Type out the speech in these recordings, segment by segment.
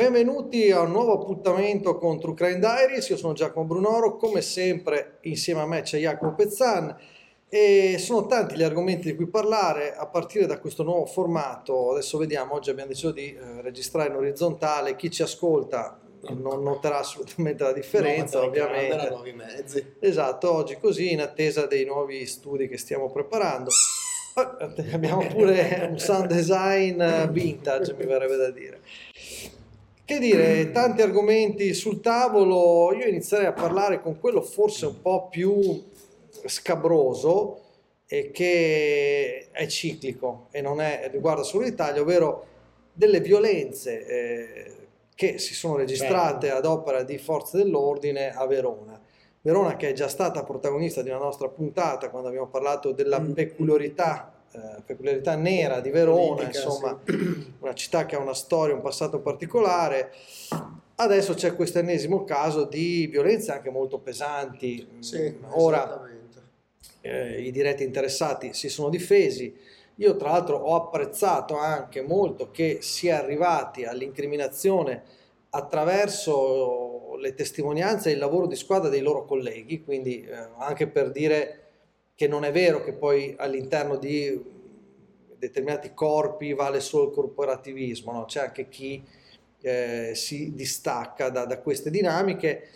benvenuti a un nuovo appuntamento con True Crime Diaries, io sono Giacomo Brunoro, come sempre insieme a me c'è Jacopo Pezzan e sono tanti gli argomenti di cui parlare a partire da questo nuovo formato, adesso vediamo, oggi abbiamo deciso di eh, registrare in orizzontale, chi ci ascolta non noterà assolutamente la differenza no, ovviamente. nuovi mezzi. Esatto, oggi così in attesa dei nuovi studi che stiamo preparando. Eh, Abbiamo pure un sound design vintage, mi verrebbe da dire. Che dire, tanti argomenti sul tavolo, io inizierei a parlare con quello forse un po' più scabroso e che è ciclico e non è, riguarda solo l'Italia, ovvero delle violenze eh, che si sono registrate ad opera di forze dell'ordine a Verona. Verona che è già stata protagonista di una nostra puntata quando abbiamo parlato della Mm. peculiarità, eh, peculiarità nera di Verona, Politica, insomma una città che ha una storia, un passato particolare. Adesso c'è questo ennesimo caso di violenze anche molto pesanti. Sì, Ora esattamente. eh, i diretti interessati si sono difesi. Io tra l'altro ho apprezzato anche molto che si è arrivati all'incriminazione attraverso le testimonianze e il lavoro di squadra dei loro colleghi, quindi eh, anche per dire che non è vero che poi all'interno di determinati corpi vale solo il corporativismo, no? c'è anche chi eh, si distacca da, da queste dinamiche,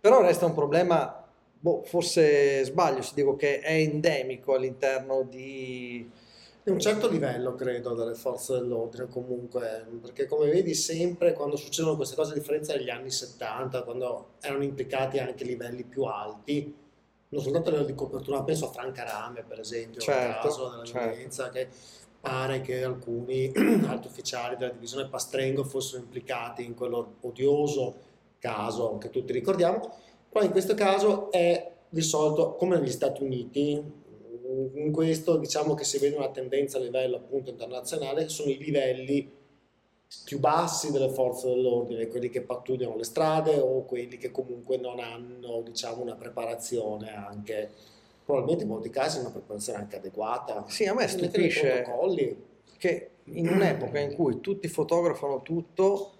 però resta un problema, boh, forse sbaglio se dico che è endemico all'interno di... Di un certo livello, credo, delle forze dell'ordine comunque, perché come vedi sempre quando succedono queste cose, a differenza degli anni 70, quando erano implicati anche livelli più alti, non soltanto a livello di copertura, penso a Franca Rame, per esempio, Certo, caso della certo. violenza, che pare che alcuni alti ufficiali della divisione Pastrengo fossero implicati in quello odioso caso che tutti ricordiamo. Qua in questo caso è risolto come negli Stati Uniti, in questo diciamo che si vede una tendenza a livello appunto internazionale, sono i livelli più bassi delle forze dell'ordine, quelli che pattugliano le strade o quelli che comunque non hanno diciamo una preparazione anche, probabilmente in molti casi una preparazione anche adeguata. Sì, a me stupisce che in un'epoca in cui tutti fotografano tutto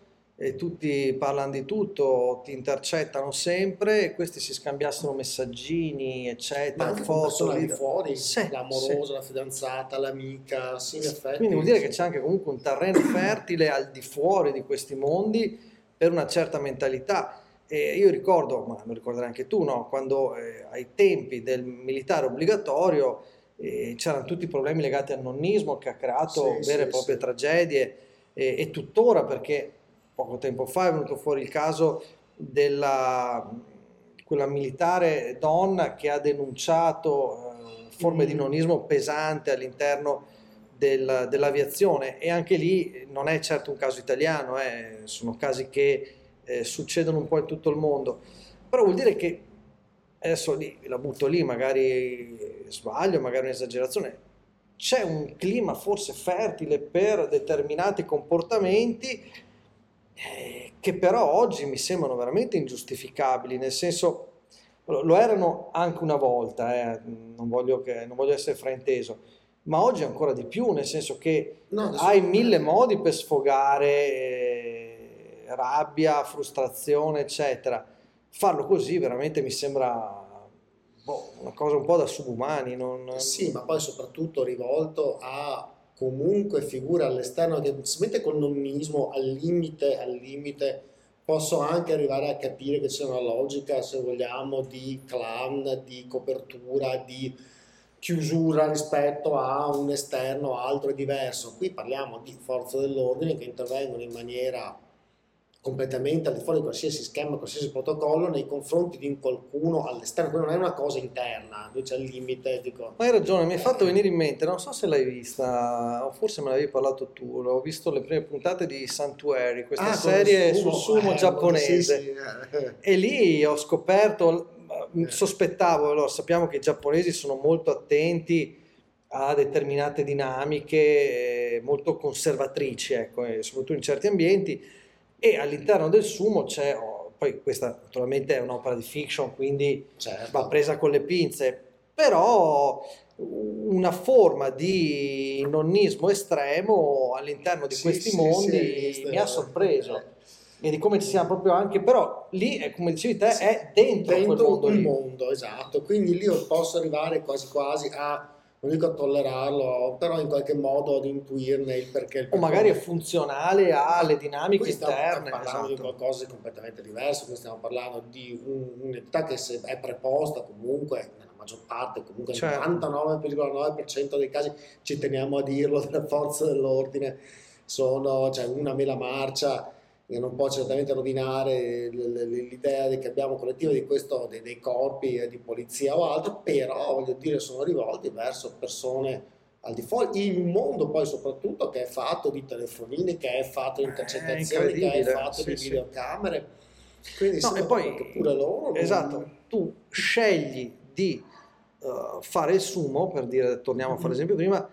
e tutti parlano di tutto, ti intercettano sempre e questi si scambiassero messaggini, Ma eccetera, con foto, di fuori, Sì, l'amorosa, la fidanzata, l'amica, sì, in effetti. Quindi vuol dire che c'è anche comunque un terreno fertile al di fuori di questi mondi per una certa mentalità. E io ricordo, ma lo ricorderai anche tu, no? quando eh, ai tempi del militare obbligatorio eh, c'erano tutti i problemi legati al nonnismo che ha creato Sì, vere e sì, proprie sì. tragedie e tuttora perché poco tempo fa è venuto fuori il caso della quella militare donna che ha denunciato eh, forme di Mm. nonnismo pesante all'interno del- dell'aviazione. E anche lì non è certo un caso italiano, eh, sono casi che eh, succedono un po' in tutto il mondo, però vuol dire che adesso lì, la butto lì, magari sbaglio, magari un'esagerazione, c'è un clima forse fertile per determinati comportamenti eh, che però oggi mi sembrano veramente ingiustificabili, nel senso lo erano anche una volta, eh, non voglio, che- non voglio essere frainteso, ma oggi ancora di più, nel senso che No, hai mille modi per sfogare eh, rabbia, frustrazione, eccetera. Farlo così veramente mi sembra boh, una cosa un po' da subumani. Non... Sì, ma poi soprattutto rivolto a comunque figure all'esterno che mette col nonnismo al limite, al limite, posso anche arrivare a capire che c'è una logica, se vogliamo, di clan, di copertura, di chiusura rispetto a un esterno altro e diverso. Qui parliamo di forze dell'ordine che intervengono in maniera completamente al di fuori di qualsiasi schema, qualsiasi protocollo nei confronti di un qualcuno all'esterno, quindi non è una cosa interna, lui c'è il limite, dico, Ma hai ragione, mi hai fatto venire in mente, non so se l'hai vista, o forse me l'avevi parlato tu, ho visto le prime puntate di Sanctuary, questa Ah, serie con sul sumo eh, giapponese. sì, sì, eh. E lì ho scoperto, Eh. sospettavo, allora sappiamo che i giapponesi sono molto attenti a determinate dinamiche, eh, molto conservatrici, ecco, e soprattutto in certi ambienti, e all'interno del sumo c'è, oh, poi questa naturalmente è un'opera di fiction, quindi Certo. va presa con le pinze, però una forma di nonnismo estremo all'interno di Sì, questi sì, mondi sì, mi ha sorpreso. eh. e di come ci sia proprio anche, però lì, è, come dicevi te, è dentro, dentro quel mondo mondo, esatto. Quindi lì posso arrivare quasi quasi a, non dico a tollerarlo, però in qualche modo ad intuirne il perché. il O magari è funzionale alle dinamiche Qui stiamo interne. parlando di esatto. qualcosa di completamente diverso, qui stiamo parlando di un- un'entità che se è preposta comunque, nella maggior parte, comunque Certo. nel 99,9% dei casi, ci teniamo a dirlo, delle forze dell'ordine, sono cioè, una mela marcia che non può certamente rovinare l'idea che abbiamo collettiva di questo, dei, dei corpi eh, di polizia o altro, però voglio dire sono rivolti verso persone al di fuori, in un mondo poi soprattutto che è fatto di telefonini, che è fatto di intercettazioni, che è fatto sì, di videocamere. Quindi No, e poi- pure loro non- Esatto, tu scegli di eh, fare il sumo, per dire, torniamo a fare l'esempio prima,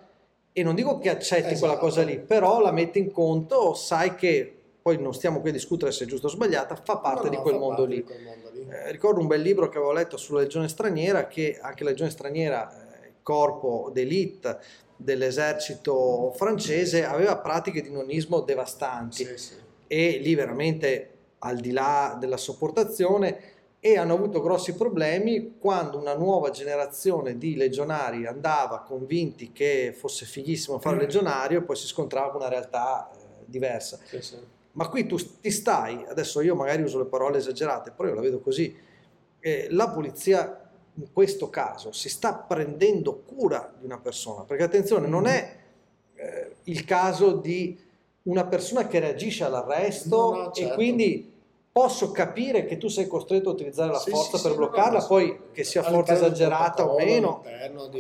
e non dico che accetti quella Esatto. cosa lì, però la metti in conto, sai che poi non stiamo qui a discutere se è giusta o sbagliata, fa parte No, di quel fa mondo parte lì. di quel mondo lì. Eh, ricordo un bel libro che avevo letto sulla legione straniera, che anche la legione straniera, eh, corpo d'élite dell'esercito francese, aveva pratiche di nonismo devastanti Sì, sì. e lì veramente al di là della sopportazione e hanno avuto grossi problemi quando una nuova generazione di legionari andava convinti che fosse fighissimo fare Mm. legionario e poi si scontrava con una realtà eh, diversa. Sì. Ma qui tu ti stai, adesso io magari uso le parole esagerate, però io la vedo così, eh, la polizia in questo caso si sta prendendo cura di una persona, perché attenzione, non è eh, il caso di una persona che reagisce all'arresto No, no, e certo. quindi posso capire che tu sei costretto a utilizzare la Sì, forza sì, per sì, bloccarla, no, poi che sia forza esagerata o meno,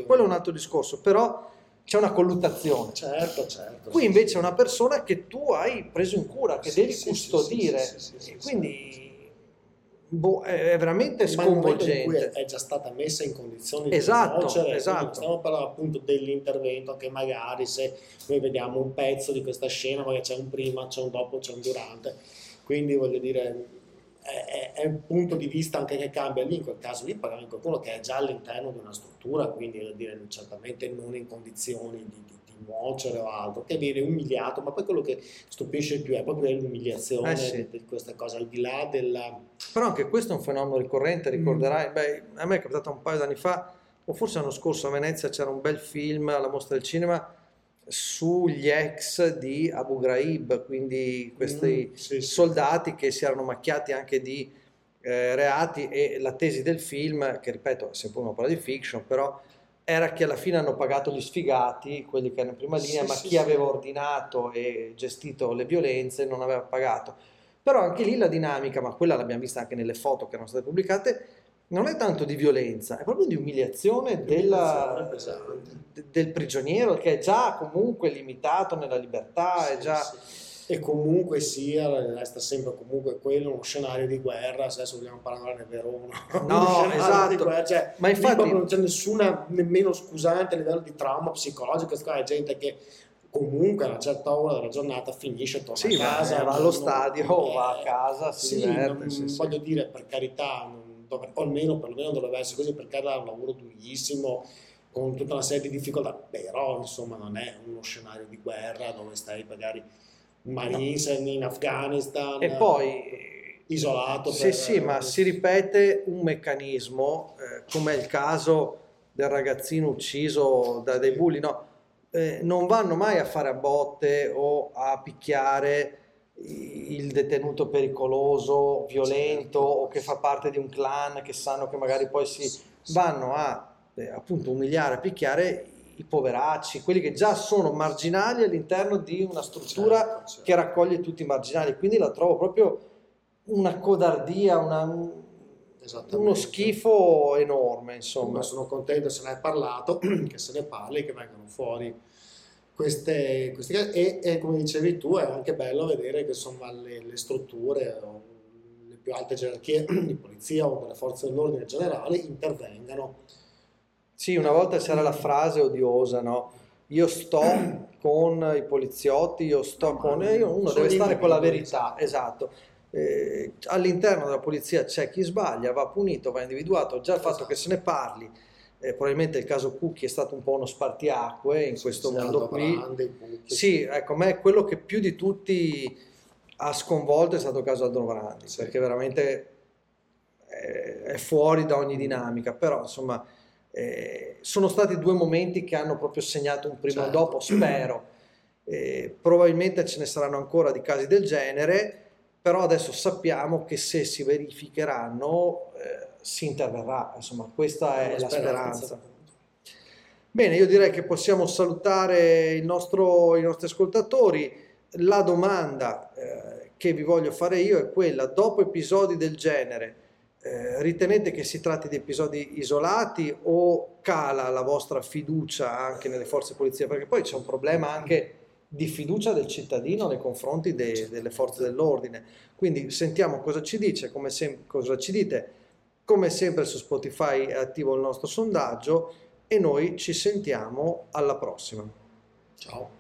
quello è un altro discorso, però c'è una colluttazione. Certo, certo. Qui invece è una persona che tu hai preso in cura, che Sì, devi sì, custodire. sì, quindi boh, è veramente Ma nel momento in cui sconvolgente. è già stata messa in condizioni Esatto, di conoscere, esatto. stiamo parlando appunto dell'intervento che magari se noi vediamo un pezzo di questa scena, magari c'è un prima, c'è un dopo, c'è un durante, quindi voglio dire è, è- un punto di vista anche che cambia lì, in quel caso lì parliamo di qualcuno che è già all'interno di una struttura, quindi dire certamente non in condizioni di, di- di nuocere o altro, che viene umiliato, ma poi quello che stupisce di più è proprio l'umiliazione Eh sì. di, questa cosa, al di là della... Però anche questo è un fenomeno ricorrente, ricorderai, beh, a me è capitato un paio d'anni fa, o forse l'anno scorso a Venezia c'era un bel film alla mostra del cinema sugli ex di Abu Ghraib, quindi questi Mm, sì, sì. soldati che si erano macchiati anche di eh, reati e la tesi del film, che ripeto è sempre una parola di fiction, però era che alla fine hanno pagato gli sfigati, quelli che erano in prima linea, Sì, ma sì, chi sì. aveva ordinato e gestito le violenze non aveva pagato. Però anche lì la dinamica, ma quella l'abbiamo vista anche nelle foto che erano state pubblicate, non è tanto di violenza, è proprio di umiliazione, della- del prigioniero che è già comunque limitato nella libertà, è già... sì. E comunque sia, resta sempre comunque quello uno scenario di guerra, se adesso vogliamo parlarne Verona. No, esatto. di guerra, cioè, Ma infatti- non c'è nessuna nemmeno scusante a livello di trauma psicologico, qua è gente che comunque a una certa ora della giornata finisce, torna Sì, a casa. va non- allo stadio, non- va a casa, si sì, diverte, non- sì, sì. voglio dire, per carità, non dovre- o almeno perlomeno dovrebbe essere così, perché era un lavoro durissimo, con tutta una serie di difficoltà, però insomma non è uno scenario di guerra dove stai magari Marines in Afghanistan E poi... eh, isolato. Sì, per- sì, ma si ripete un meccanismo, eh, come è il caso del ragazzino ucciso da dei bulli, no? Eh, non vanno mai a fare a botte o a picchiare il detenuto pericoloso, violento Certo. o che fa parte di un clan che sanno che magari poi si vanno a eh, appunto umiliare, a picchiare i poveracci, quelli che già sono marginali all'interno di una struttura Certo, certo. che raccoglie tutti i marginali, quindi la trovo proprio una codardia, una- uno schifo enorme, Insomma, sono contento se ne è parlato, che se ne parli, che vengano fuori queste, queste cose. E, e come dicevi tu, è anche bello vedere che insomma le, le strutture le più alte gerarchie di polizia o delle forze dell'ordine generale intervengano. Sì, una volta c'era la frase odiosa, no? Io sto con i poliziotti, io sto No, con... eh, Uno deve stare con la verità, esatto. Eh, all'interno della polizia c'è chi sbaglia, va punito, va individuato. Già il fatto Esatto. che se ne parli, eh, probabilmente il caso Cucchi è stato un po' uno spartiacque in questo Sì, mondo Aldo qui. Brandi, Pucchi. Sì, ecco, a me quello che più di tutti ha sconvolto è stato il caso Aldrovandi, Sì. perché veramente è, è fuori da ogni dinamica, però insomma eh, sono stati due momenti che hanno proprio segnato un prima e Certo. dopo, spero. Eh, probabilmente ce ne saranno ancora di casi del genere, però adesso sappiamo che se si verificheranno eh, si interverrà, insomma questa è la speranza. Bene, io direi che possiamo salutare il nostro- i nostri ascoltatori. La domanda eh, che vi voglio fare io è quella, dopo episodi del genere, eh, ritenete che si tratti di episodi isolati o cala la vostra fiducia anche nelle forze di polizia? Perché poi c'è un problema anche di fiducia del cittadino nei confronti de- delle forze dell'ordine. Quindi sentiamo cosa ci dice, come sem- cosa ci dite. Come sempre su Spotify è attivo il nostro sondaggio e noi ci sentiamo alla prossima. Ciao.